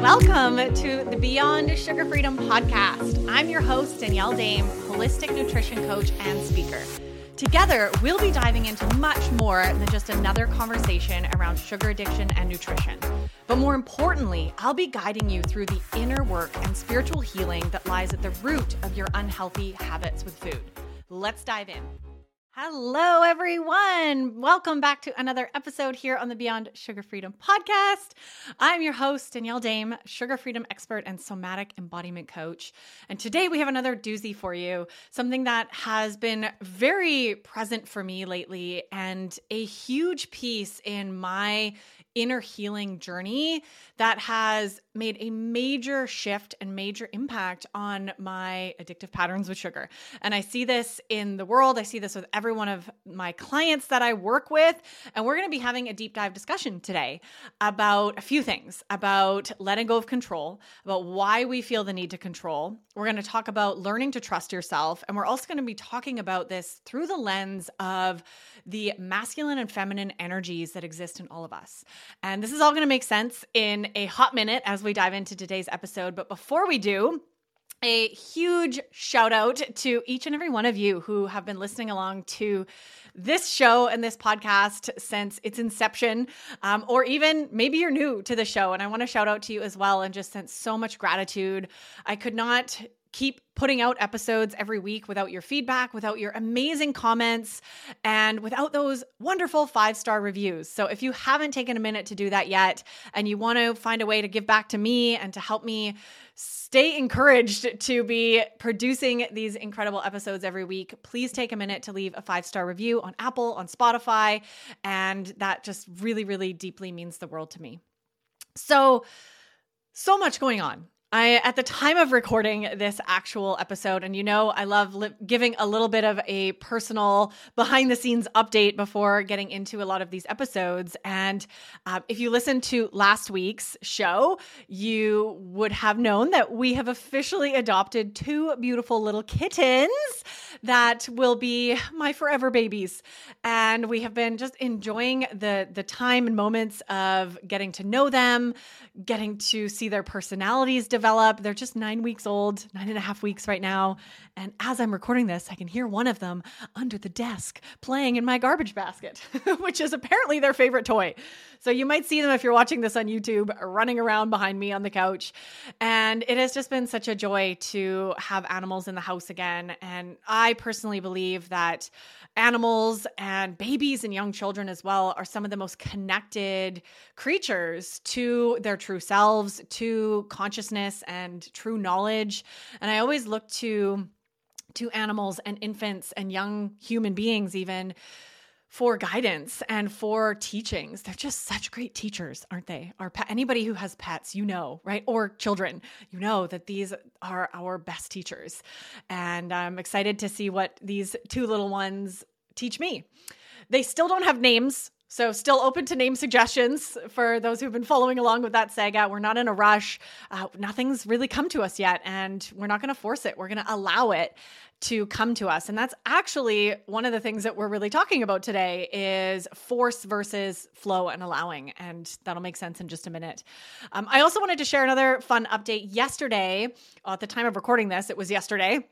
Welcome to the Beyond Sugar Freedom podcast. I'm your host, Danielle Daem, holistic nutrition coach and speaker. Together, we'll be diving into much more than just another conversation around sugar addiction and nutrition. But more importantly, I'll be guiding you through the inner work and spiritual healing that lies at the root of your unhealthy habits with food. Let's dive in. Hello, everyone. Welcome back to another episode here on the Beyond Sugar Freedom podcast. I'm your host, Danielle Daem, sugar freedom expert and somatic embodiment coach. And today we have another doozy for you, something that has been very present for me lately and a huge piece in my inner healing journey that has made a major shift and major impact on my addictive patterns with sugar. And I see this in the world. I see this with every one of my clients that I work with. And we're going to be having a deep dive discussion today about a few things about letting go of control, about why we feel the need to control. We're going to talk about learning to trust yourself. And we're also going to be talking about this through the lens of the masculine and feminine energies that exist in all of us. And this is all going to make sense in a hot minute as we dive into today's episode. But before we do, a huge shout out to each and every one of you who have been listening along to this show and this podcast since its inception, um, or even maybe you're new to the show. And I want to shout out to you as well and just send so much gratitude. I could not keep putting out episodes every week without your feedback, without your amazing comments, and without those wonderful five star reviews. So, if you haven't taken a minute to do that yet and you want to find a way to give back to me and to help me stay encouraged to be producing these incredible episodes every week, please take a minute to leave a five star review on Apple, on Spotify. And that just really, really deeply means the world to me. So, so much going on I at the time of recording this actual episode, and you know, I love li- giving a little bit of a personal behind the scenes update before getting into a lot of these episodes. And uh, if you listened to last week's show, you would have known that we have officially adopted two beautiful little kittens that will be my forever babies. And we have been just enjoying the the time and moments of getting to know them, getting to see their personalities develop. They're just nine weeks old, nine and a half weeks right now. And as I'm recording this, I can hear one of them under the desk playing in my garbage basket, which is apparently their favorite toy. So you might see them if you're watching this on YouTube running around behind me on the couch. And it has just been such a joy to have animals in the house again. And I personally believe that animals and babies and young children as well are some of the most connected creatures to their true selves, to consciousness and true knowledge. And I always look to to animals and infants and young human beings even for guidance and for teachings. They're just such great teachers, aren't they? Our pet, anybody who has pets, you know, right? Or children, you know that these are our best teachers. And I'm excited to see what these two little ones teach me. They still don't have names. So, still open to name suggestions for those who've been following along with that saga. We're not in a rush. Uh, nothing's really come to us yet, and we're not going to force it. We're going to allow it to come to us. And that's actually one of the things that we're really talking about today is force versus flow and allowing. And that'll make sense in just a minute. Um, I also wanted to share another fun update. Yesterday, at the time of recording this, it was yesterday.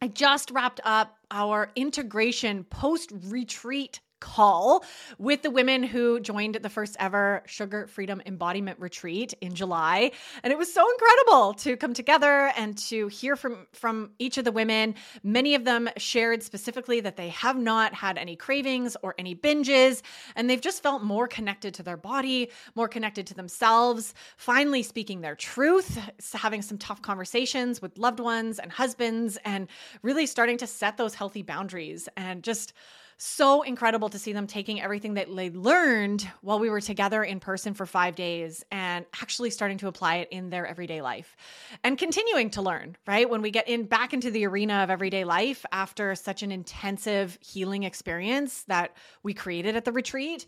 I just wrapped up our integration post retreat call with the women who joined the first ever Sugar Freedom Embodiment Retreat in July. And it was so incredible to come together and to hear from, from each of the women. Many of them shared specifically that they have not had any cravings or any binges, and they've just felt more connected to their body, more connected to themselves, finally speaking their truth, having some tough conversations with loved ones and husbands, and really starting to set those healthy boundaries and just so incredible to see them taking everything that they learned while we were together in person for five days and actually starting to apply it in their everyday life and continuing to learn, right? When we get in back into the arena of everyday life after such an intensive healing experience that we created at the retreat,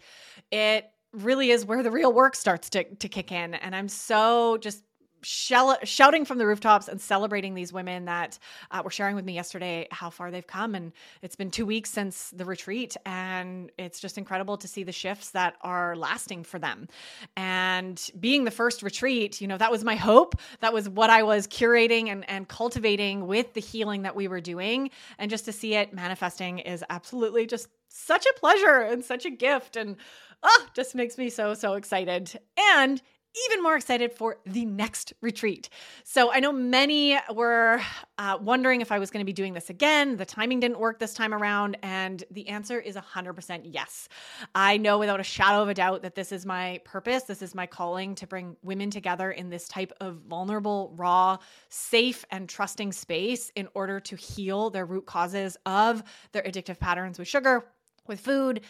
it really is where the real work starts to, to kick in. And I'm so just shell- shouting from the rooftops and celebrating these women that uh, were sharing with me yesterday how far they've come. And it's been two weeks since the retreat, and it's just incredible to see the shifts that are lasting for them. And being the first retreat, you know, that was my hope. That was what I was curating and, and cultivating with the healing that we were doing. And just to see it manifesting is absolutely just such a pleasure and such a gift. And oh, just makes me so, so excited. And even more excited for the next retreat. So I know many were uh, wondering if I was going to be doing this again. The timing didn't work this time around, and the answer is 100% yes. I know without a shadow of a doubt that this is my purpose. This is my calling to bring women together in this type of vulnerable, raw, safe, and trusting space in order to heal their root causes of their addictive patterns with sugar, with food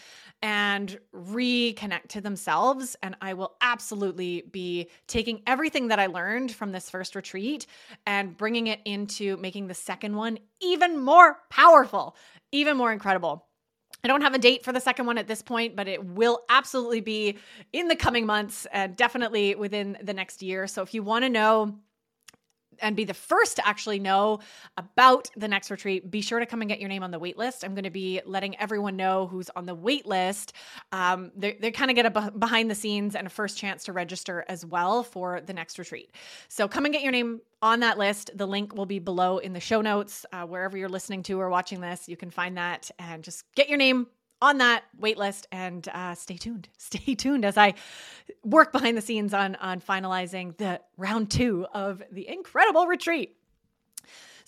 and reconnect to themselves. And I will absolutely be taking everything that I learned from this first retreat and bringing it into making the second one even more powerful, even more incredible. I don't have a date for the second one at this point, but it will absolutely be in the coming months and definitely within the next year. So if you want to know and be the first to actually know about the next retreat, be sure to come and get your name on the wait list. I'm going to be letting everyone know who's on the wait list. Um, they kind of get a b- behind the scenes and a first chance to register as well for the next retreat. So come and get your name on that list. The link will be below in the show notes. Uh, wherever you're listening to or watching this, you can find that and just get your name on that wait list and uh, stay tuned stay tuned as i work behind the scenes on on finalizing the round two of the incredible retreat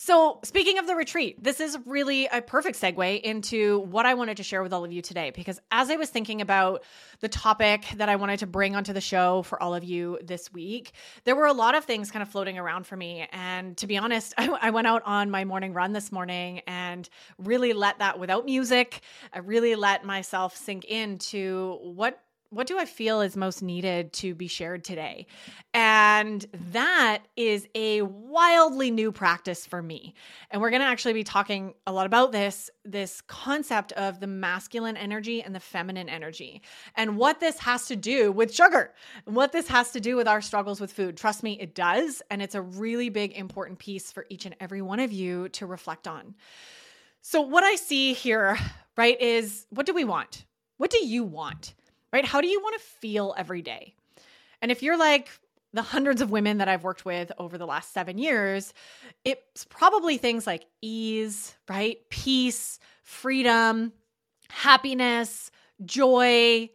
so, speaking of the retreat, this is really a perfect segue into what I wanted to share with all of you today. Because as I was thinking about the topic that I wanted to bring onto the show for all of you this week, there were a lot of things kind of floating around for me. And to be honest, I, I went out on my morning run this morning and really let that without music, I really let myself sink into what what do I feel is most needed to be shared today? And that is a wildly new practice for me. And we're going to actually be talking a lot about this this concept of the masculine energy and the feminine energy and what this has to do with sugar, and what this has to do with our struggles with food. Trust me, it does, and it's a really big important piece for each and every one of you to reflect on. So what I see here, right, is what do we want? What do you want? Right? How do you want to feel every day? And if you're like the hundreds of women that I've worked with over the last seven years, it's probably things like ease, right? Peace, freedom, happiness, joy,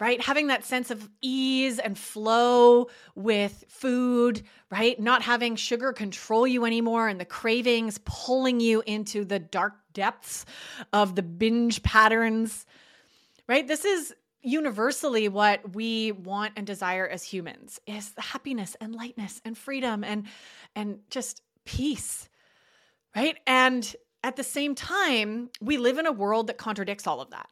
right? Having that sense of ease and flow with food, right? Not having sugar control you anymore and the cravings pulling you into the dark depths of the binge patterns, right? This is universally what we want and desire as humans is happiness and lightness and freedom and and just peace right? And at the same time we live in a world that contradicts all of that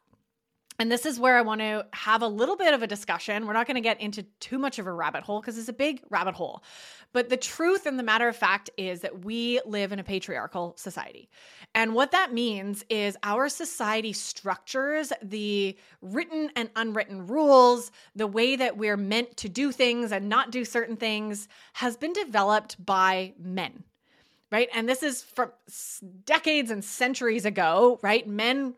and this is where I want to have a little bit of a discussion. We're not going to get into too much of a rabbit hole because it's a big rabbit hole. But the truth and the matter of fact is that we live in a patriarchal society. And what that means is our society structures the written and unwritten rules, the way that we're meant to do things and not do certain things has been developed by men. Right. And this is from decades and centuries ago, right? Men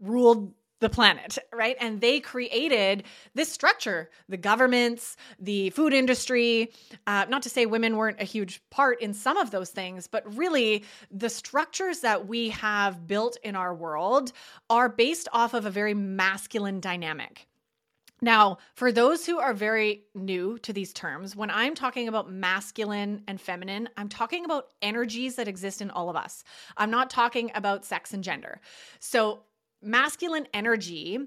ruled the planet, right? And they created this structure the governments, the food industry. Uh, not to say women weren't a huge part in some of those things, but really the structures that we have built in our world are based off of a very masculine dynamic. Now, for those who are very new to these terms, when I'm talking about masculine and feminine, I'm talking about energies that exist in all of us. I'm not talking about sex and gender. So, masculine energy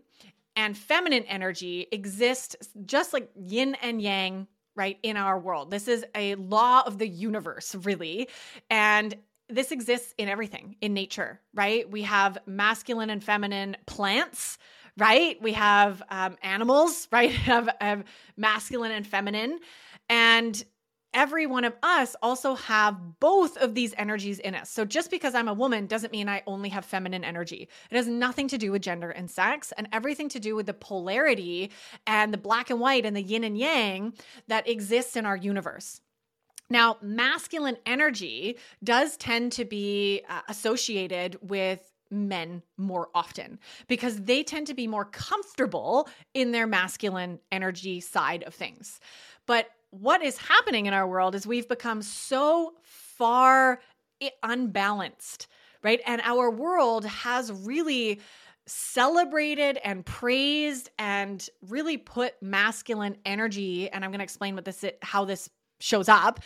and feminine energy exist just like yin and yang right in our world. This is a law of the universe really. And this exists in everything in nature right? We have masculine and feminine plants right? We have um, animals right? Have, have masculine and feminine. And every one of us also have both of these energies in us. So just because I'm a woman doesn't mean I only have feminine energy. It has nothing to do with gender and sex and everything to do with the polarity and the black and white and the yin and yang that exists in our universe. Now, masculine energy does tend to be uh, associated with men more often because they tend to be more comfortable in their masculine energy side of things. But what is happening in our world is we've become so far unbalanced, right? And our world has really celebrated and praised and really put masculine energy and I'm going to explain what this how this shows up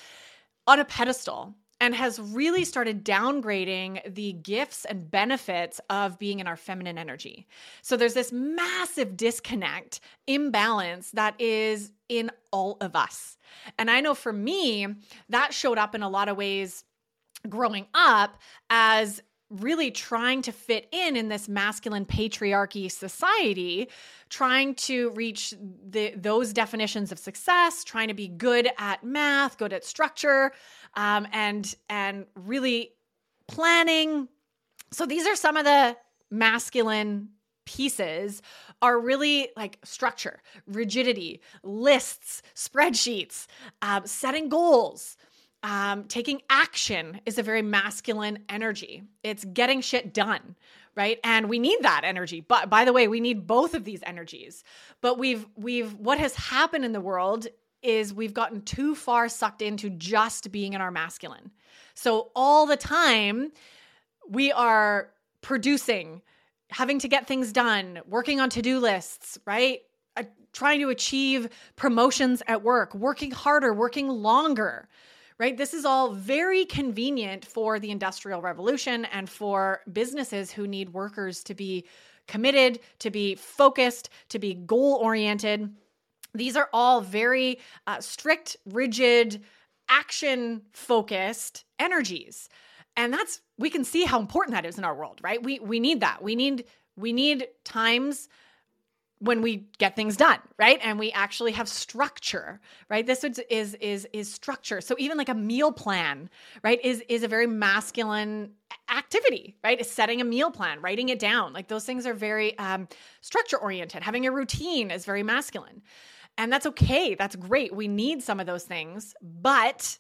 on a pedestal and has really started downgrading the gifts and benefits of being in our feminine energy. So there's this massive disconnect, imbalance that is in all of us. And I know for me, that showed up in a lot of ways growing up as really trying to fit in in this masculine patriarchy society trying to reach the those definitions of success trying to be good at math good at structure um, and and really planning so these are some of the masculine pieces are really like structure rigidity lists spreadsheets um, setting goals um, taking action is a very masculine energy. It's getting shit done, right? And we need that energy. But by the way, we need both of these energies. But we've we've what has happened in the world is we've gotten too far sucked into just being in our masculine. So all the time we are producing, having to get things done, working on to-do lists, right? Uh, trying to achieve promotions at work, working harder, working longer right? This is all very convenient for the Industrial Revolution and for businesses who need workers to be committed, to be focused, to be goal oriented. These are all very uh, strict, rigid, action focused energies. And that's we can see how important that is in our world, right? We we need that. We need we need times when we get things done right? And we actually have structure right? This is is is, is structure. So even like a meal plan right is is a very masculine activity right? Is setting a meal plan writing it down. Like those things are very um, structure oriented. Having a routine is very masculine. And that's okay. That's great. We need some of those things but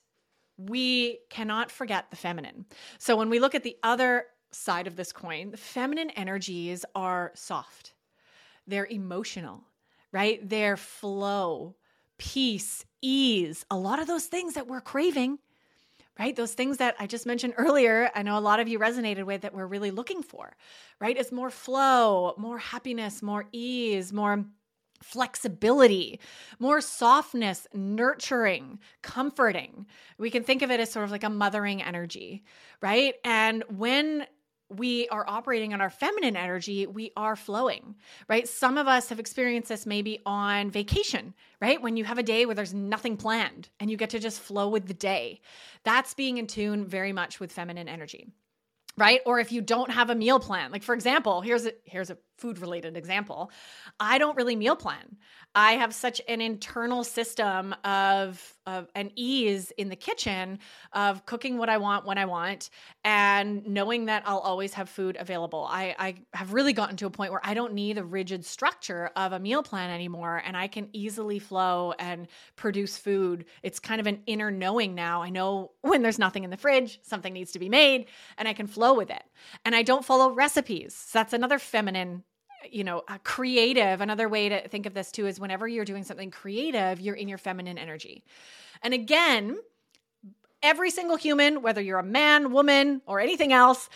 we cannot forget the feminine so when we look at the other side of this coin the feminine energies are soft they're emotional, right? They're flow, peace, ease, a lot of those things that we're craving, right? Those things that I just mentioned earlier, I know a lot of you resonated with that we're really looking for, right? It's more flow, more happiness, more ease, more flexibility, more softness, nurturing, comforting. We can think of it as sort of like a mothering energy, right? And when we are operating on our feminine energy, we are flowing, right? Some of us have experienced this maybe on vacation, right? When you have a day where there's nothing planned and you get to just flow with the day. That's being in tune very much with feminine energy. Right? Or if you don't have a meal plan. Like for example, here's a here's a food related example. I don't really meal plan. I have such an internal system of, of an ease in the kitchen of cooking what I want when I want and knowing that I'll always have food available. I, I have really gotten to a point where I don't need a rigid structure of a meal plan anymore and I can easily flow and produce food. It's kind of an inner knowing now. I know when there's nothing in the fridge, something needs to be made, and I can flow with it. And I don't follow recipes. So that's another feminine you know, creative. Another way to think of this too is whenever you're doing something creative, you're in your feminine energy. And again, every single human, whether you're a man, woman, or anything else,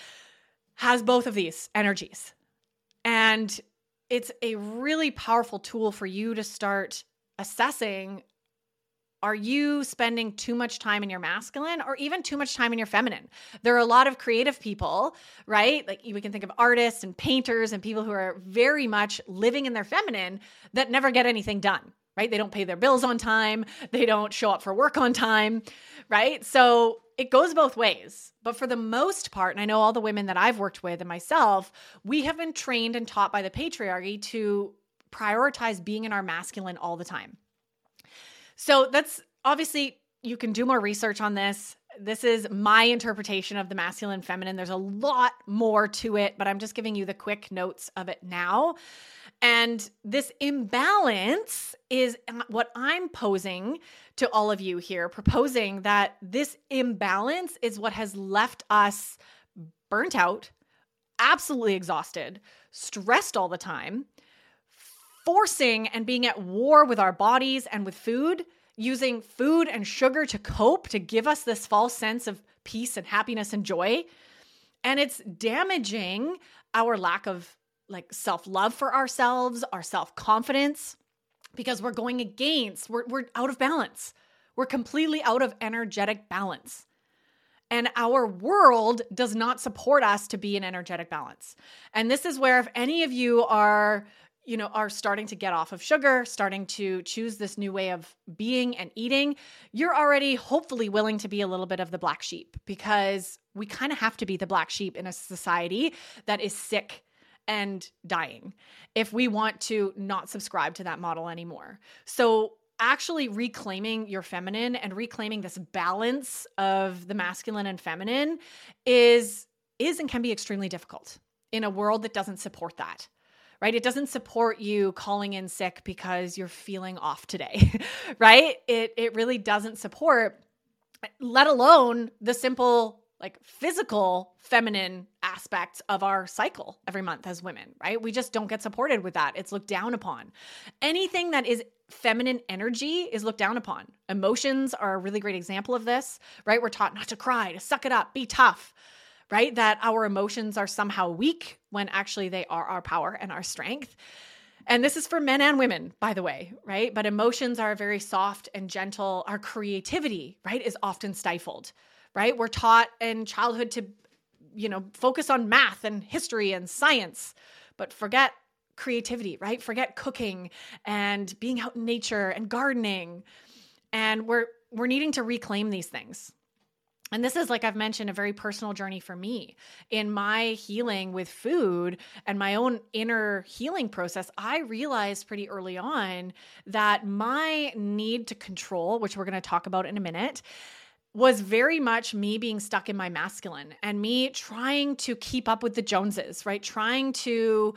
has both of these energies. And it's a really powerful tool for you to start assessing are you spending too much time in your masculine or even too much time in your feminine? There are a lot of creative people, right? Like we can think of artists and painters and people who are very much living in their feminine that never get anything done, right? They don't pay their bills on time, they don't show up for work on time, right? So it goes both ways. But for the most part, and I know all the women that I've worked with and myself, we have been trained and taught by the patriarchy to prioritize being in our masculine all the time. So that's obviously you can do more research on this. this is my interpretation of the masculine feminine. There's a lot more to it, but I'm just giving you the quick notes of it now. And this imbalance is what I'm posing to all of you here, proposing that this imbalance is what has left us burnt out, absolutely exhausted, stressed all the time, forcing and being at war with our bodies and with food, using food and sugar to cope, to give us this false sense of peace and happiness and joy. And it's damaging our lack of like self love for ourselves, our self confidence, because we're going against, we're, we're out of balance. We're completely out of energetic balance. And our world does not support us to be in energetic balance. And this is where, if any of you are, you know, are starting to get off of sugar, starting to choose this new way of being and eating, you're already hopefully willing to be a little bit of the black sheep because we kind of have to be the black sheep in a society that is sick and dying if we want to not subscribe to that model anymore. So, actually reclaiming your feminine and reclaiming this balance of the masculine and feminine is is and can be extremely difficult in a world that doesn't support that right? It doesn't support you calling in sick because you're feeling off today, right? It it really doesn't support let alone the simple like physical feminine aspects of our cycle every month as women, right? We just don't get supported with that. It's looked down upon. Anything that is feminine energy is looked down upon. Emotions are a really great example of this, right? We're taught not to cry, to suck it up, be tough, right? That our emotions are somehow weak when actually they are our power and our strength. And this is for men and women, by the way, right? But emotions are very soft and gentle. Our creativity, right, is often stifled right? We're taught in childhood to, you know, focus on math and history and science, but forget creativity, right? Forget cooking and being out in nature and gardening. And we're we're needing to reclaim these things. And this is, like I've mentioned, a very personal journey for me. In my healing with food and my own inner healing process, I realized pretty early on that my need to control, which we're going to talk about in a minute, was very much me being stuck in my masculine and me trying to keep up with the Joneses, right? Trying to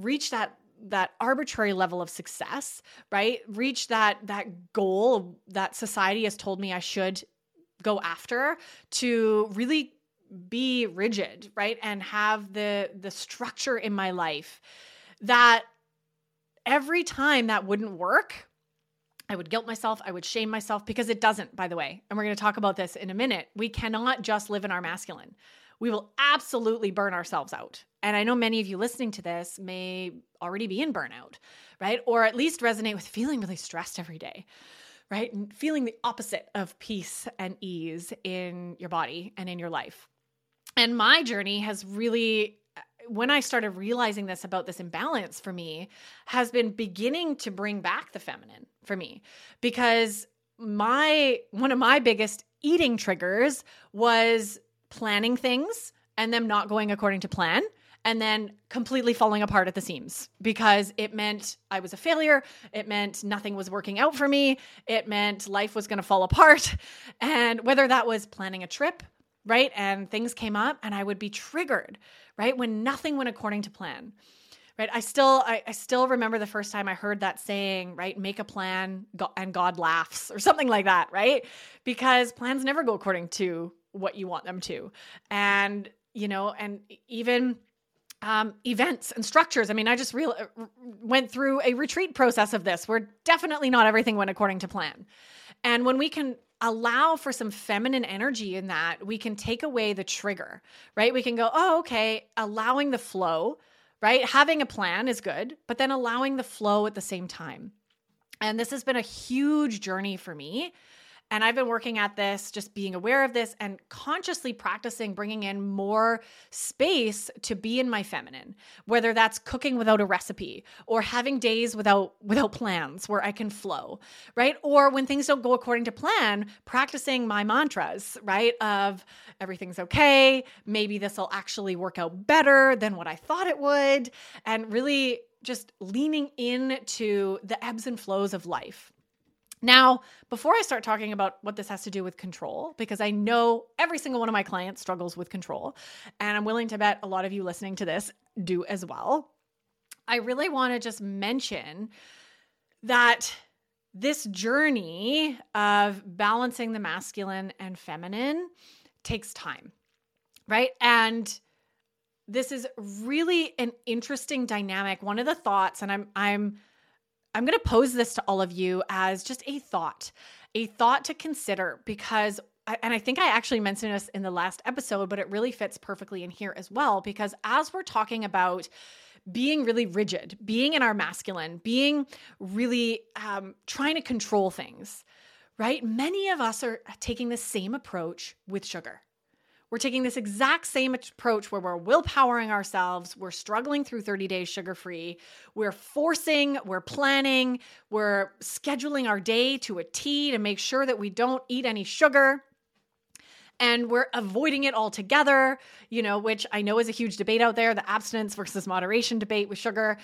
reach that that arbitrary level of success, right? Reach that that goal that society has told me I should go after to really be rigid, right? And have the the structure in my life that every time that wouldn't work, I would guilt myself. I would shame myself because it doesn't, by the way. And we're going to talk about this in a minute. We cannot just live in our masculine. We will absolutely burn ourselves out. And I know many of you listening to this may already be in burnout, right? Or at least resonate with feeling really stressed every day, right? And feeling the opposite of peace and ease in your body and in your life. And my journey has really uh, when I started realizing this about this imbalance for me, has been beginning to bring back the feminine for me because my one of my biggest eating triggers was planning things and them not going according to plan and then completely falling apart at the seams because it meant I was a failure. It meant nothing was working out for me. It meant life was going to fall apart. And whether that was planning a trip, right? And things came up and I would be triggered, right? When nothing went according to plan. Right. I still I, I still remember the first time I heard that saying, right? Make a plan and God laughs or something like that, right? Because plans never go according to what you want them to. And, you know, and even um, events and structures. I mean, I just real uh, went through a retreat process of this where definitely not everything went according to plan. And when we can allow for some feminine energy in that, we can take away the trigger, right? We can go, oh, okay, allowing the flow, right? Having a plan is good, but then allowing the flow at the same time. And this has been a huge journey for me and I've been working at this, just being aware of this and consciously practicing bringing in more space to be in my feminine, whether that's cooking without a recipe or having days without without plans where I can flow, right? Or when things don't go according to plan, practicing my mantras, right? Of everything's okay, maybe this will actually work out better than what I thought it would, and really just leaning into the ebbs and flows of life Now, before I start talking about what this has to do with control, because I know every single one of my clients struggles with control, and I'm willing to bet a lot of you listening to this do as well, I really want to just mention that this journey of balancing the masculine and feminine takes time, right? And this is really an interesting dynamic. One of the thoughts, and I'm I'm I'm going to pose this to all of you as just a thought, a thought to consider because and I think I actually mentioned this in the last episode, but it really fits perfectly in here as well because as we're talking about being really rigid, being in our masculine, being really um, trying to control things, right? Many of us are taking the same approach with sugar. We're taking this exact same approach where we're willpowering ourselves, we're struggling through 30 days sugar free, we're forcing, we're planning, we're scheduling our day to a T to make sure that we don't eat any sugar. And we're avoiding it altogether, you know, which I know is a huge debate out there the abstinence versus moderation debate with sugar.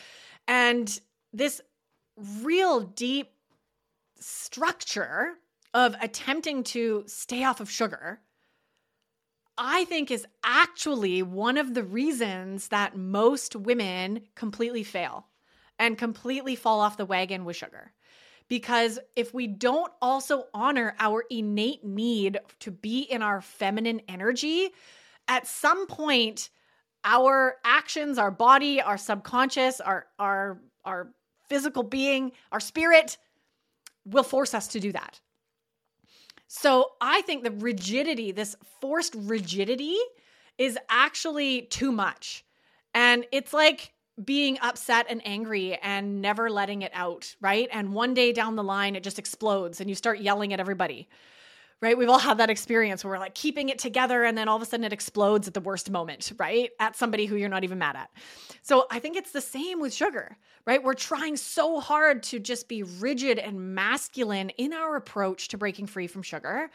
And this real deep structure of attempting to stay off of sugar I think is actually one of the reasons that most women completely fail and completely fall off the wagon with sugar. Because if we don't also honor our innate need to be in our feminine energy, at some point, our actions, our body, our subconscious, our, our, our physical being, our spirit will force us to do that. So I think the rigidity, this forced rigidity, is actually too much. And it's like being upset and angry and never letting it out, right? And one day down the line, it just explodes and you start yelling at everybody right? We've all had that experience where we're like keeping it together and then all of a sudden it explodes at the worst moment, right? At somebody who you're not even mad at. So I think it's the same with sugar, right? We're trying so hard to just be rigid and masculine in our approach to breaking free from sugar.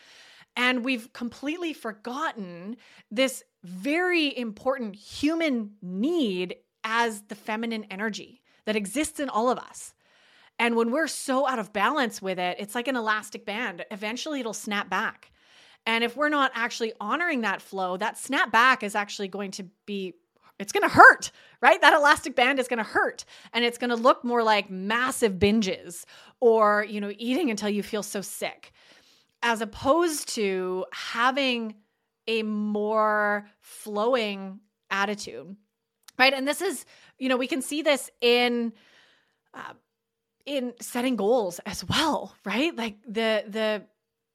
And we've completely forgotten this very important human need as the feminine energy that exists in all of us. And when we're so out of balance with it, it's like an elastic band. Eventually it'll snap back. And if we're not actually honoring that flow, that snap back is actually going to be it's going to hurt, right? That elastic band is going to hurt and it's going to look more like massive binges or, you know, eating until you feel so sick as opposed to having a more flowing attitude. Right? And this is, you know, we can see this in uh, in setting goals as well, right? Like the the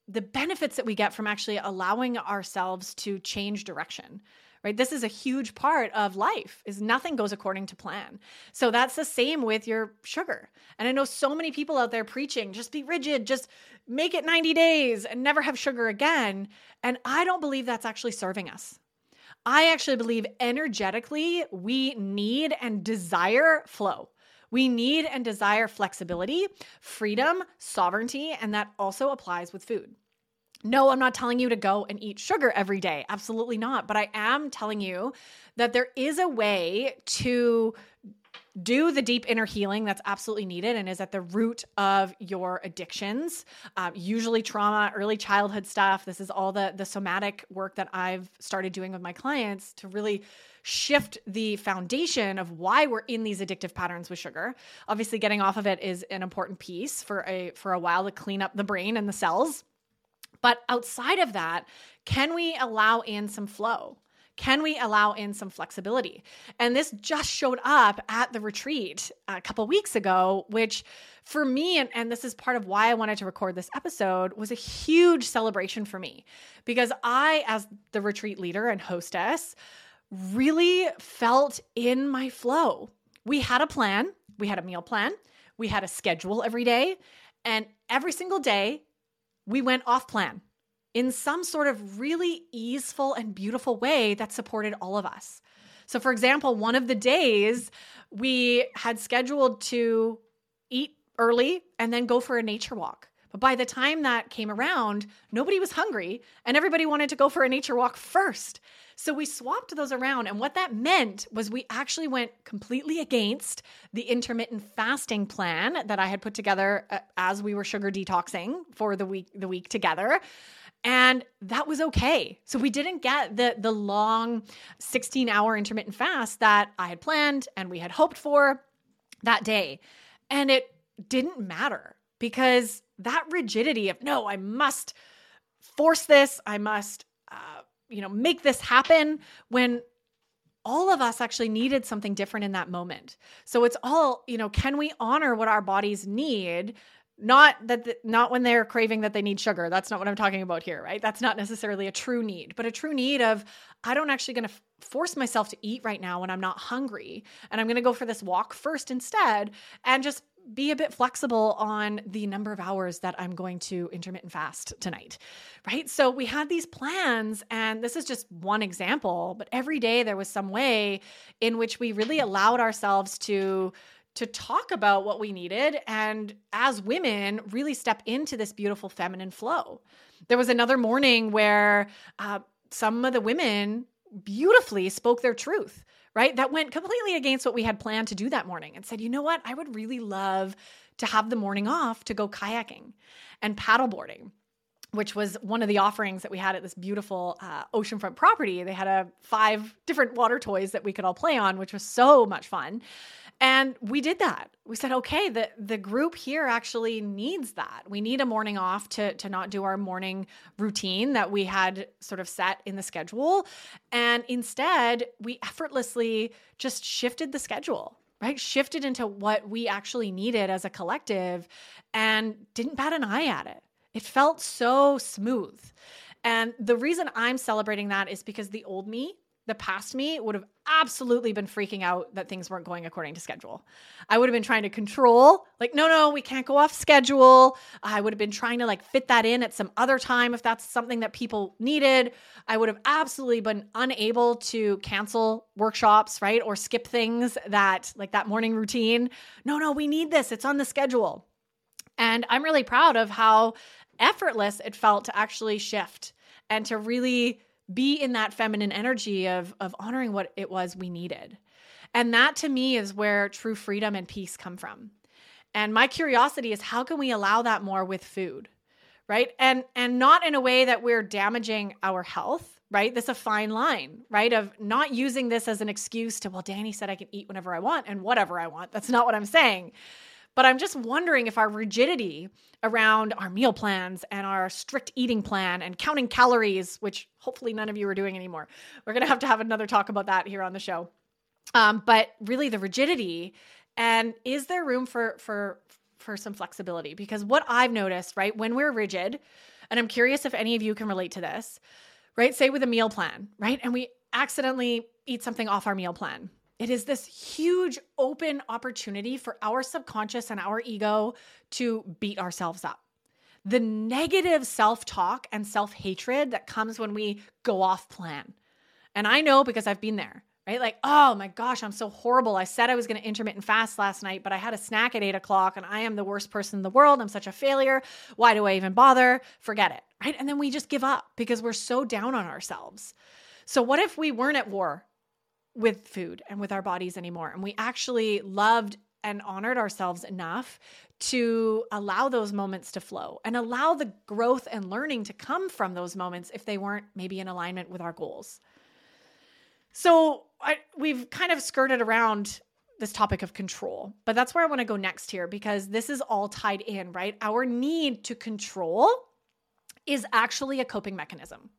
the benefits that we get from actually allowing ourselves to change direction right? This is a huge part of life is nothing goes according to plan. So that's the same with your sugar. And i know so many people out there preaching just be rigid just make it 90 days and never have sugar again. And i don't believe that's actually serving us. I actually believe energetically we need and desire flow we need and desire flexibility, freedom, sovereignty, and that also applies with food. No, I'm not telling you to go and eat sugar every day. Absolutely not. But I am telling you that there is a way to do the deep inner healing that's absolutely needed and is at the root of your addictions um, usually trauma early childhood stuff this is all the the somatic work that i've started doing with my clients to really shift the foundation of why we're in these addictive patterns with sugar. Obviously, getting off of it is an important piece for a for a while to clean up the brain and the cells. But outside of that, can we allow in some flow? Can we allow in some flexibility? And this just showed up at the retreat a couple weeks ago, which for me, and, and this is part of why I wanted to record this episode, was a huge celebration for me. Because I, as the retreat leader and hostess, really felt in my flow. We had a plan, we had a meal plan, we had a schedule every day, and every single day we went off plan in some sort of really easeful and beautiful way that supported all of us. So, for example, one of the days we had scheduled to eat early and then go for a nature walk. But by the time that came around, nobody was hungry and everybody wanted to go for a nature walk first. So we swapped those around. And what that meant was we actually went completely against the intermittent fasting plan that I had put together uh, as we were sugar detoxing for the week the week together and that was okay. So we didn't get the the long 16 hour intermittent fast that i had planned and we had hoped for that day. And it didn't matter because that rigidity of no i must force this. I must uh, you know make this happen when all of us actually needed something different in that moment. So it's all you know can we honor what our bodies need not that the, not when they're craving that they need sugar that's not what i'm talking about here right that's not necessarily a true need but a true need of i don't actually going to f- force myself to eat right now when i'm not hungry and i'm going to go for this walk first instead and just be a bit flexible on the number of hours that I'm going to intermittent fast tonight, right? So we had these plans, and this is just one example, but every day there was some way in which we really allowed ourselves to to talk about what we needed and as women really step into this beautiful feminine flow there was another morning where uh, some of the women beautifully spoke their truth right that went completely against what we had planned to do that morning and said you know what i would really love to have the morning off to go kayaking and paddleboarding which was one of the offerings that we had at this beautiful uh, oceanfront property. They had a five different water toys that we could all play on, which was so much fun. And we did that. We said, okay, the, the group here actually needs that. We need a morning off to, to not do our morning routine that we had sort of set in the schedule. And instead, we effortlessly just shifted the schedule, right? Shifted into what we actually needed as a collective and didn't bat an eye at it. It felt so smooth. And the reason I'm celebrating that is because the old me the past me would have absolutely been freaking out that things weren't going according to schedule. I would have been trying to control, like, no, no, we can't go off schedule. I would have been trying to like fit that in at some other time if that's something that people needed. I would have absolutely been unable to cancel workshops, right? Or skip things that, like that morning routine. No, no, we need this. It's on the schedule. And I'm really proud of how effortless it felt to actually shift and to really be in that feminine energy of of honoring what it was we needed. And that to me is where true freedom and peace come from. And my curiosity is how can we allow that more with food? Right? And and not in a way that we're damaging our health, right? That's a fine line, right? Of not using this as an excuse to, well, Danny said I can eat whenever I want and whatever I want. That's not what I'm saying. But I'm just wondering if our rigidity around our meal plans and our strict eating plan and counting calories, which hopefully none of you are doing anymore, we're going to have to have another talk about that here on the show. Um, but really, the rigidity and is there room for for for some flexibility? Because what I've noticed, right, when we're rigid, and I'm curious if any of you can relate to this, right? Say with a meal plan, right, and we accidentally eat something off our meal plan it is this huge open opportunity for our subconscious and our ego to beat ourselves up. The negative self talk and self hatred that comes when we go off plan. And I know because I've been there, right? Like, oh my gosh, I'm so horrible. I said I was going to intermittent fast last night, but I had a snack at eight o'clock and I am the worst person in the world. I'm such a failure. Why do I even bother? Forget it, right? And then we just give up because we're so down on ourselves. So, what if we weren't at war with food and with our bodies anymore. And we actually loved and honored ourselves enough to allow those moments to flow and allow the growth and learning to come from those moments if they weren't maybe in alignment with our goals. So I, we've kind of skirted around this topic of control, but that's where I want to go next here because this is all tied in, right? Our need to control is actually a coping mechanism.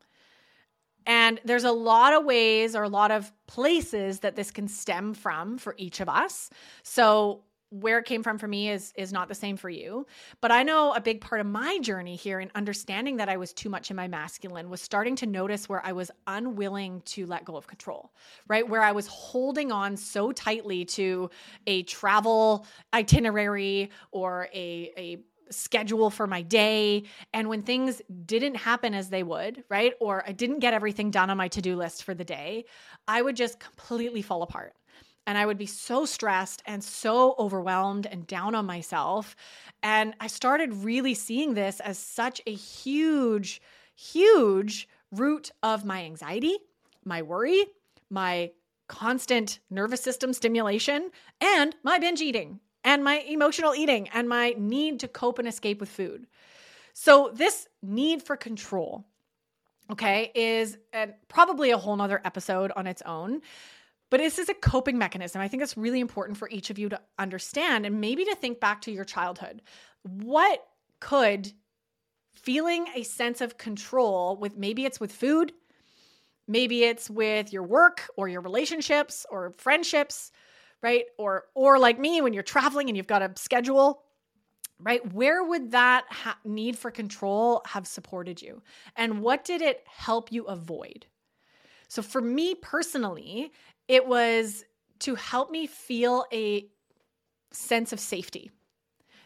And there's a lot of ways or a lot of places that this can stem from for each of us. So where it came from for me is is not the same for you but i know a big part of my journey here in understanding that i was too much in my masculine was starting to notice where i was unwilling to let go of control right where i was holding on so tightly to a travel itinerary or a a schedule for my day. And when things didn't happen as they would, right? Or I didn't get everything done on my to do list for the day, I would just completely fall apart. and I would be so stressed and so overwhelmed and down on myself. And I started really seeing this as such a huge, huge root of my anxiety, my worry, my constant nervous system stimulation, and my binge eating and my emotional eating and my need to cope and escape with food. So, this need for control, okay, is a, probably a whole nother episode on its own. But this is a coping mechanism. I think it's really important for each of you to understand and maybe to think back to your childhood. What could feeling a sense of control with maybe it's with food, maybe it's with your work or your relationships or friendships, right? Or or like me when you're traveling and you've got a schedule, right? Where would that ha- need for control have supported you? And what did it help you avoid? So for me personally, it was to help me feel a sense of safety.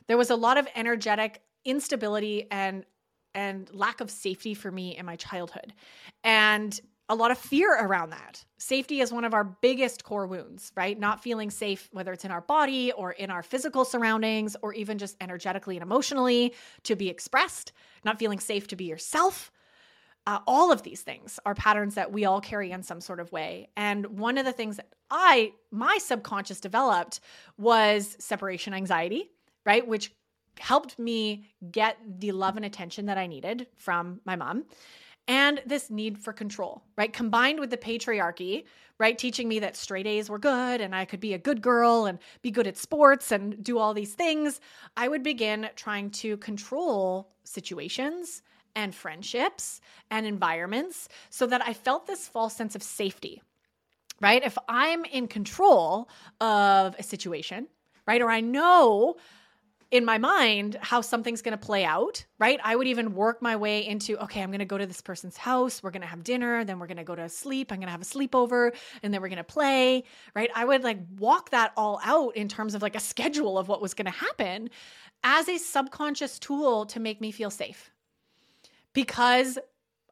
There was a lot of energetic instability and and lack of safety for me in my childhood. And a lot of fear around that. Safety is one of our biggest core wounds, right? Not feeling safe, whether it's in our body or in our physical surroundings or even just energetically and emotionally to be expressed, not feeling safe to be yourself. Uh, all of these things are patterns that we all carry in some sort of way. And one of the things that I, my subconscious developed was separation anxiety, right? Which helped me get the love and attention that I needed from my mom and this need for control, right? Combined with the patriarchy, right? Teaching me that straight A's were good and I could be a good girl and be good at sports and do all these things. I would begin trying to control situations and friendships and environments so that I felt this false sense of safety, right? If I'm in control of a situation, right? Or I know in my mind how something's going to play out, right? I would even work my way into, okay, I'm going to go to this person's house. We're going to have dinner. Then we're going to go to sleep. I'm going to have a sleepover and then we're going to play, right? I would like walk that all out in terms of like a schedule of what was going to happen as a subconscious tool to make me feel safe. Because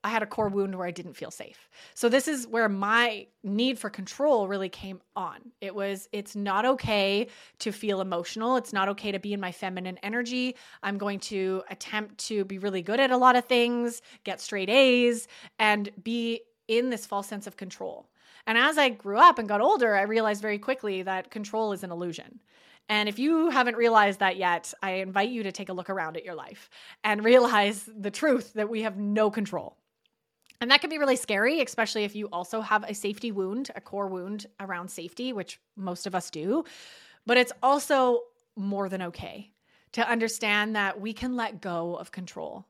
I had a core wound where I didn't feel safe. So this is where my need for control really came on. It was it's not okay to feel emotional. It's not okay to be in my feminine energy. I'm going to attempt to be really good at a lot of things, get straight A's and be in this false sense of control. And as I grew up and got older, I realized very quickly that control is an illusion. And if you haven't realized that yet, I invite you to take a look around at your life and realize the truth that we have no control. And that can be really scary, especially if you also have a safety wound, a core wound around safety, which most of us do. But it's also more than okay to understand that we can let go of control.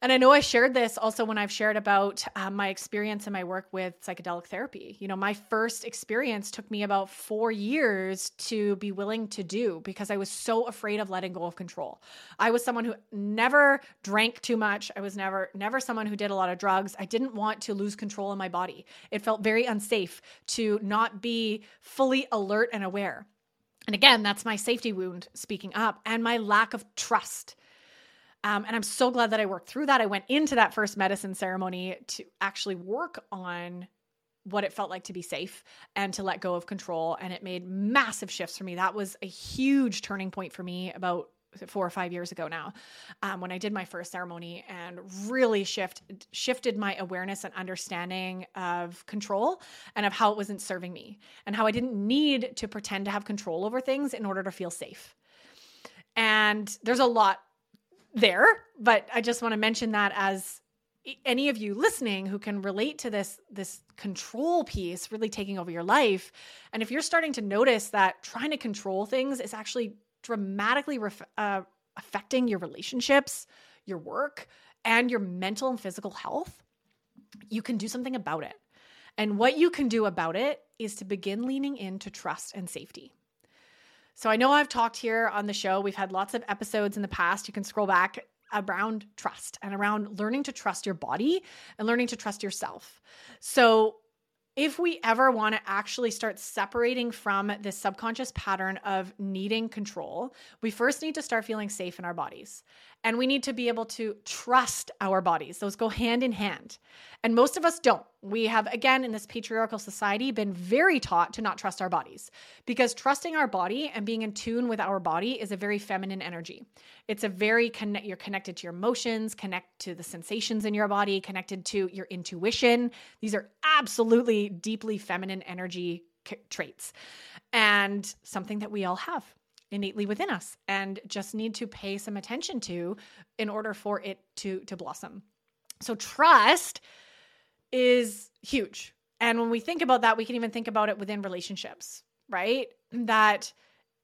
And I know I shared this also when I've shared about um, my experience and my work with psychedelic therapy. You know, my first experience took me about four years to be willing to do because I was so afraid of letting go of control. I was someone who never drank too much. I was never, never someone who did a lot of drugs. I didn't want to lose control in my body. It felt very unsafe to not be fully alert and aware. And again, that's my safety wound speaking up and my lack of trust um, and I'm so glad that I worked through that. I went into that first medicine ceremony to actually work on what it felt like to be safe and to let go of control. And it made massive shifts for me. That was a huge turning point for me about four or five years ago now um, when i did my first ceremony and really shift shifted my awareness and understanding of control and of how it wasn't serving me and how i didn't need to pretend to have control over things in order to feel safe and there's a lot there, but I just want to mention that as any of you listening who can relate to this this control piece really taking over your life and if you're starting to notice that trying to control things is actually dramatically ref- uh, affecting your relationships your work and your mental and physical health you can do something about it. And what you can do about it is to begin leaning into trust and safety so I know I've talked here on the show. We've had lots of episodes in the past. You can scroll back around trust and around learning to trust your body and learning to trust yourself. So if we ever want to actually start separating from this subconscious pattern of needing control, we first need to start feeling safe in our bodies. And we need to be able to trust our bodies. Those go hand in hand. And most of us don't. We have, again, in this patriarchal society, been very taught to not trust our bodies because trusting our body and being in tune with our body is a very feminine energy. It's a very you're connected to your emotions, connect to the sensations in your body, connected to your intuition. These are absolutely deeply feminine energy traits and something that we all have innately within us and just need to pay some attention to in order for it to to blossom. So trust is huge. And when we think about that, we can even think about it within relationships, right? That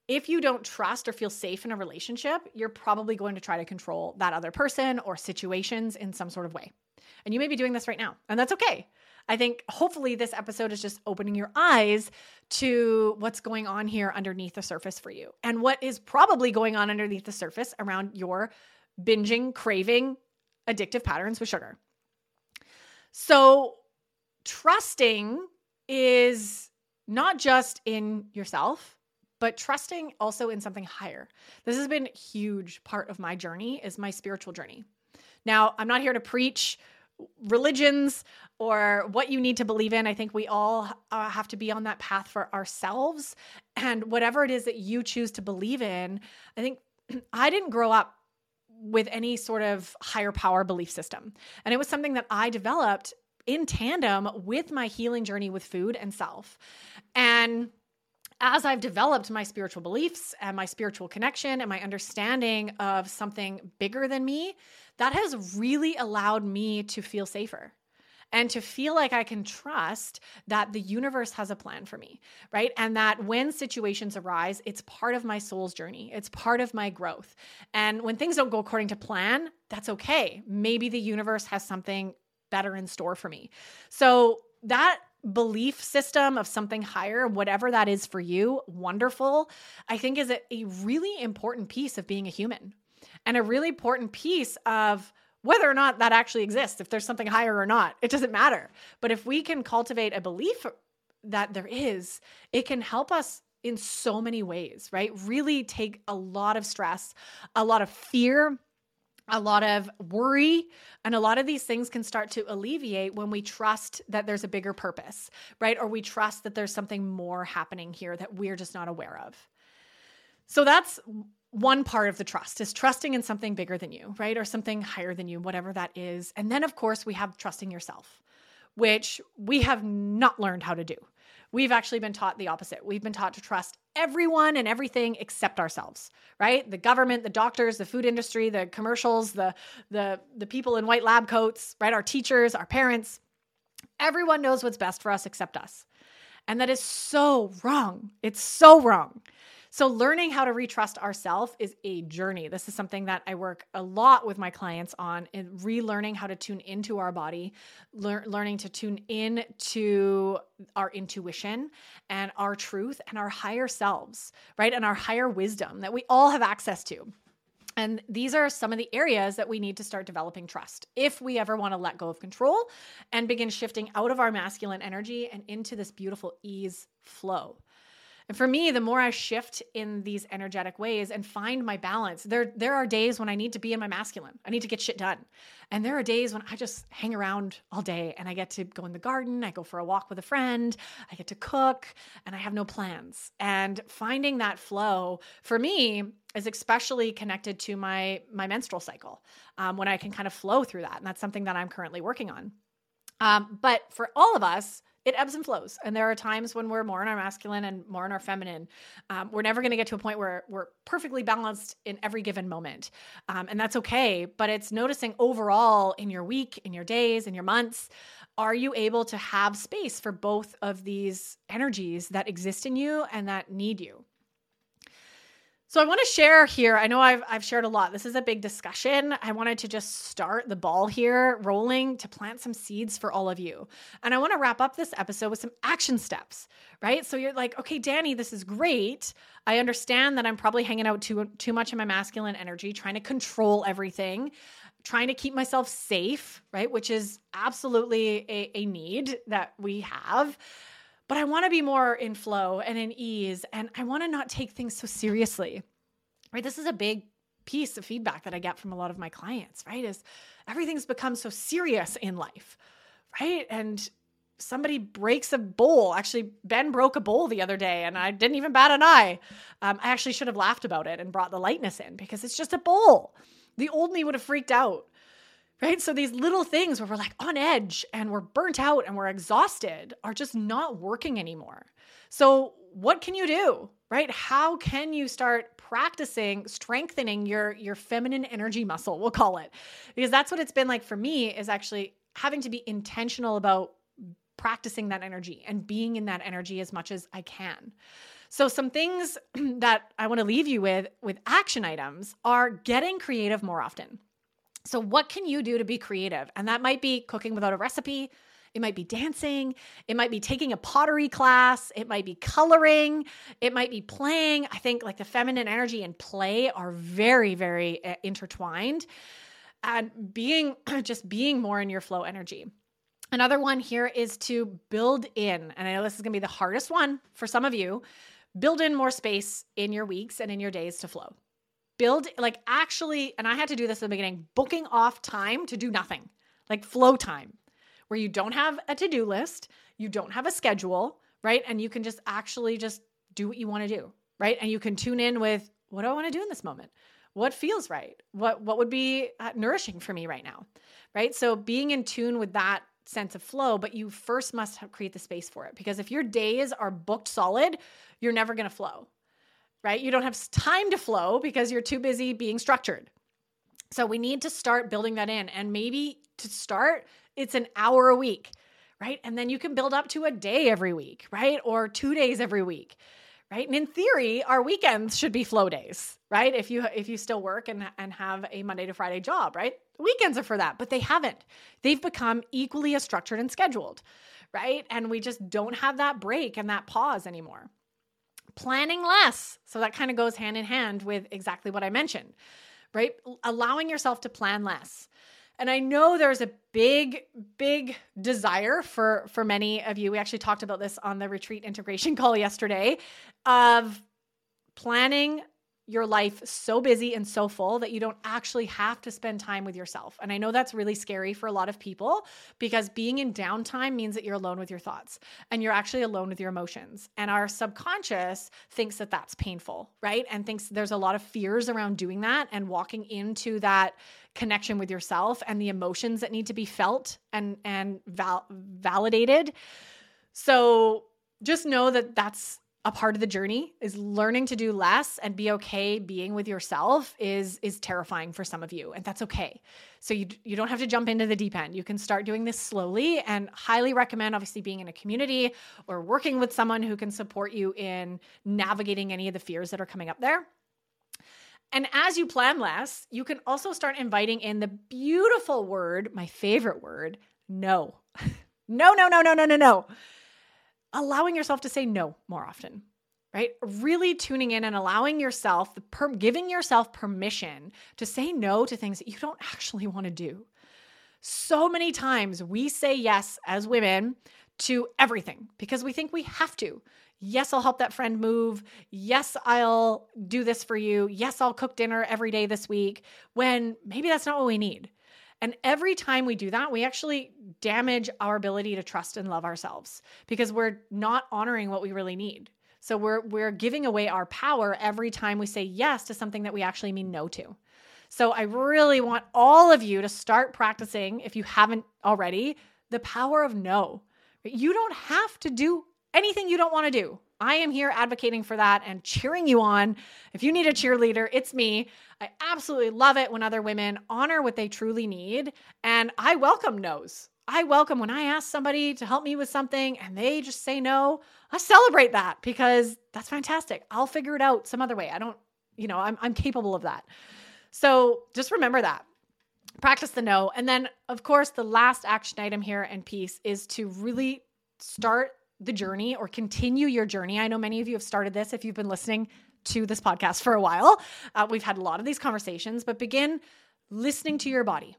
if you don't trust or feel safe in a relationship, you're probably going to try to control that other person or situations in some sort of way. And you may be doing this right now, and that's okay. I think hopefully this episode is just opening your eyes to what's going on here underneath the surface for you and what is probably going on underneath the surface around your binging, craving, addictive patterns with sugar. So, trusting is not just in yourself, but trusting also in something higher. This has been a huge part of my journey is my spiritual journey. Now, I'm not here to preach religions or what you need to believe in. I think we all uh, have to be on that path for ourselves. And whatever it is that you choose to believe in, I think I didn't grow up with any sort of higher power belief system. And it was something that I developed in tandem with my healing journey with food and self. And as I've developed my spiritual beliefs and my spiritual connection and my understanding of something bigger than me, that has really allowed me to feel safer and to feel like I can trust that the universe has a plan for me, right? And that when situations arise, it's part of my soul's journey, it's part of my growth. And when things don't go according to plan, that's okay. Maybe the universe has something better in store for me. So that belief system of something higher, whatever that is for you, wonderful, I think is a, a really important piece of being a human and a really important piece of whether or not that actually exists, if there's something higher or not, it doesn't matter. But if we can cultivate a belief that there is, it can help us in so many ways, right? Really take a lot of stress, a lot of fear, a lot of worry and a lot of these things can start to alleviate when we trust that there's a bigger purpose, right? Or we trust that there's something more happening here that we're just not aware of. So that's one part of the trust is trusting in something bigger than you, right? Or something higher than you, whatever that is. And then, of course, we have trusting yourself, which we have not learned how to do. We've actually been taught the opposite. We've been taught to trust everyone and everything except ourselves, right? The government, the doctors, the food industry, the commercials, the the the people in white lab coats, right? Our teachers, our parents. Everyone knows what's best for us except us. And that is so wrong. It's so wrong. So, learning how to retrust ourselves is a journey. This is something that I work a lot with my clients on in relearning how to tune into our body, lear- learning to tune in to our intuition and our truth and our higher selves, right? And our higher wisdom that we all have access to. And these are some of the areas that we need to start developing trust if we ever want to let go of control and begin shifting out of our masculine energy and into this beautiful ease flow. And for me, the more I shift in these energetic ways and find my balance, there there are days when I need to be in my masculine. I need to get shit done. And there are days when I just hang around all day and I get to go in the garden, I go for a walk with a friend, I get to cook, and I have no plans. And finding that flow for me is especially connected to my my menstrual cycle um, when I can kind of flow through that. And that's something that I'm currently working on. Um, but for all of us, it ebbs and flows. And there are times when we're more in our masculine and more in our feminine. Um, we're never going to get to a point where we're perfectly balanced in every given moment. Um, and that's okay. But it's noticing overall in your week, in your days, in your months, are you able to have space for both of these energies that exist in you and that need you? So I want to share here. I know I've I've shared a lot. This is a big discussion. I wanted to just start the ball here rolling to plant some seeds for all of you. And I want to wrap up this episode with some action steps, right? So you're like, "Okay, Danny, this is great. I understand that I'm probably hanging out too too much in my masculine energy, trying to control everything." trying to keep myself safe, right? Which is absolutely a, a need that we have but I want to be more in flow and in ease and I want to not take things so seriously. Right? This is a big piece of feedback that I get from a lot of my clients, right? Is everything's become so serious in life, right? And somebody breaks a bowl. Actually, Ben broke a bowl the other day and I didn't even bat an eye. Um, I actually should have laughed about it and brought the lightness in because it's just a bowl. The old me would have freaked out. Right. So these little things where we're like on edge and we're burnt out and we're exhausted are just not working anymore. So, what can you do? Right? How can you start practicing strengthening your your feminine energy muscle, we'll call it. Because that's what it's been like for me is actually having to be intentional about practicing that energy and being in that energy as much as I can. So some things that I want to leave you with with action items are getting creative more often. So what can you do to be creative? And that might be cooking without a recipe, it might be dancing, it might be taking a pottery class, it might be coloring, it might be playing. I think like the feminine energy and play are very very uh, intertwined. And being just being more in your flow energy. Another one here is to build in, and I know this is going to be the hardest one for some of you, build in more space in your weeks and in your days to flow. Build, like, actually, and I had to do this in the beginning, booking off time to do nothing, like flow time, where you don't have a to do list, you don't have a schedule, right? And you can just actually just do what you want to do, right? And you can tune in with what do I want to do in this moment? What feels right? What what would be uh, nourishing for me right now? Right? So being in tune with that sense of flow, but you first must create the space for it because if your days are booked solid, you're never going to flow, right? You don't have time to flow because you're too busy being structured. So we need to start building that in. And maybe to start, it's an hour a week, right? And then you can build up to a day every week, right? Or two days every week right and in theory our weekends should be flow days right if you if you still work and and have a monday to friday job right weekends are for that but they haven't they've become equally as structured and scheduled right and we just don't have that break and that pause anymore planning less. So that kind of goes hand in hand with exactly what i mentioned right? Allowing yourself to plan less. And I know there's a big, big desire for for many of you. We actually talked about this on the retreat integration call yesterday of planning your life so busy and so full that you don't actually have to spend time with yourself. And I know that's really scary for a lot of people because being in downtime means that you're alone with your thoughts and you're actually alone with your emotions. And our subconscious thinks that that's painful, right? And thinks there's a lot of fears around doing that and walking into that connection with yourself and the emotions that need to be felt and and val- validated. So just know that that's a part of the journey is learning to do less and be okay being with yourself is is terrifying for some of you and that's okay. So you you don't have to jump into the deep end. You can start doing this slowly and highly recommend obviously being in a community or working with someone who can support you in navigating any of the fears that are coming up there. And as you plan less you can also start inviting in the beautiful word my favorite word no. No no no no no no no allowing yourself to say no more often right? Really tuning in and allowing yourself, per- giving yourself permission to say no to things that you don't actually want to do. So many times we say yes as women to everything because we think we have to. Yes, I'll help that friend move. Yes, I'll do this for you. Yes, I'll cook dinner every day this week when maybe that's not what we need. And every time we do that, we actually damage our ability to trust and love ourselves because we're not honoring what we really need. So we're we're giving away our power every time we say yes to something that we actually mean no to. So I really want all of you to start practicing if you haven't already the power of no. You don't have to do anything you don't want to do. I am here advocating for that and cheering you on. If you need a cheerleader, it's me. I absolutely love it when other women honor what they truly need. And I welcome no's. I welcome when I ask somebody to help me with something and they just say no. I celebrate that because that's fantastic. I'll figure it out some other way. I don't, you know, I'm, I'm capable of that. So just remember that. Practice the no. And then, of course, the last action item here and piece is to really start the journey or continue your journey. I know many of you have started this if you've been listening to this podcast for a while. Uh, we've had a lot of these conversations, but begin listening to your body.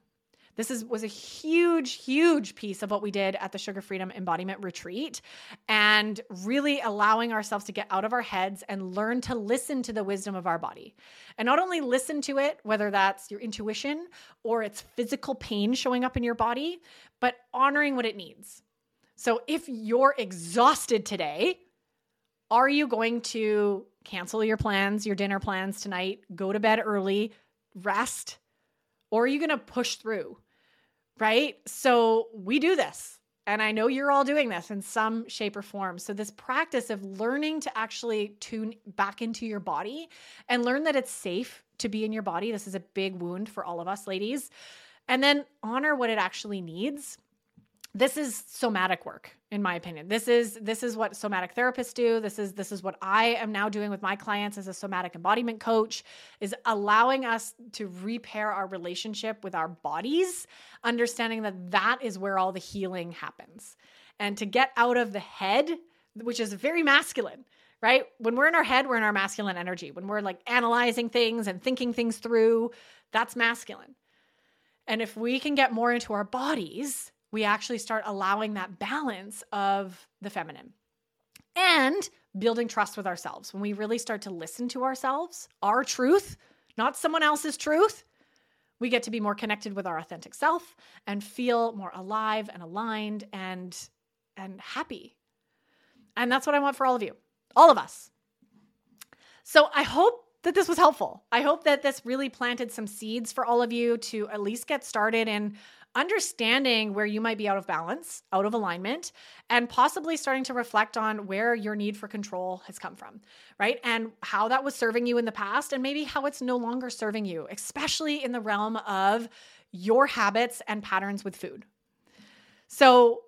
This is was a huge, huge piece of what we did at the Sugar Freedom Embodiment Retreat and really allowing ourselves to get out of our heads and learn to listen to the wisdom of our body. And not only listen to it, whether that's your intuition or it's physical pain showing up in your body, but honoring what it needs. So if you're exhausted today, are you going to cancel your plans, your dinner plans tonight, go to bed early, rest, or are you going to push through? Right? So we do this. And I know you're all doing this in some shape or form. So, this practice of learning to actually tune back into your body and learn that it's safe to be in your body. This is a big wound for all of us, ladies. And then honor what it actually needs this is somatic work in my opinion. This is this is what somatic therapists do. This is this is what i am now doing with my clients as a somatic embodiment coach is allowing us to repair our relationship with our bodies understanding that that is where all the healing happens. And to get out of the head which is very masculine right? When we're in our head we're in our masculine energy. When we're like analyzing things and thinking things through that's masculine. And if we can get more into our bodies we actually start allowing that balance of the feminine and building trust with ourselves. When we really start to listen to ourselves, our truth, not someone else's truth, we get to be more connected with our authentic self and feel more alive and aligned and and happy. And that's what I want for all of you. All of us. So I hope that this was helpful. I hope that this really planted some seeds for all of you to at least get started in understanding where you might be out of balance, out of alignment, and possibly starting to reflect on where your need for control has come from, right? And how that was serving you in the past, and maybe how it's no longer serving you, especially in the realm of your habits and patterns with food. So,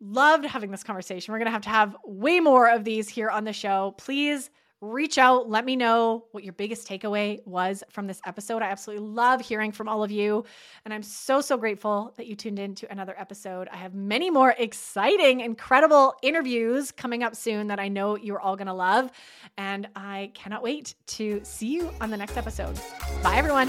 loved having this conversation. We're going to have to have way more of these here on the show. Please reach out. Let me know what your biggest takeaway was from this episode. I absolutely love hearing from all of you. And I'm so, so grateful that you tuned in to another episode. I have many more exciting, incredible interviews coming up soon that I know you're all going to love. And I cannot wait to see you on the next episode. Bye, everyone.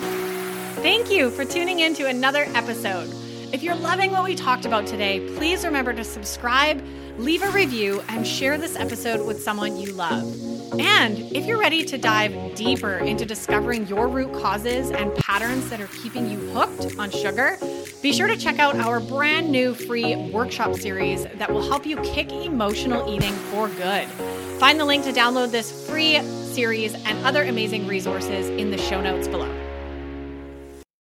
Thank you for tuning in to another episode. If you're loving what we talked about today, please remember to subscribe, leave a review, and share this episode with someone you love. And if you're ready to dive deeper into discovering your root causes and patterns that are keeping you hooked on sugar, be sure to check out our brand new free workshop series that will help you kick emotional eating for good. Find the link to download this free series and other amazing resources in the show notes below.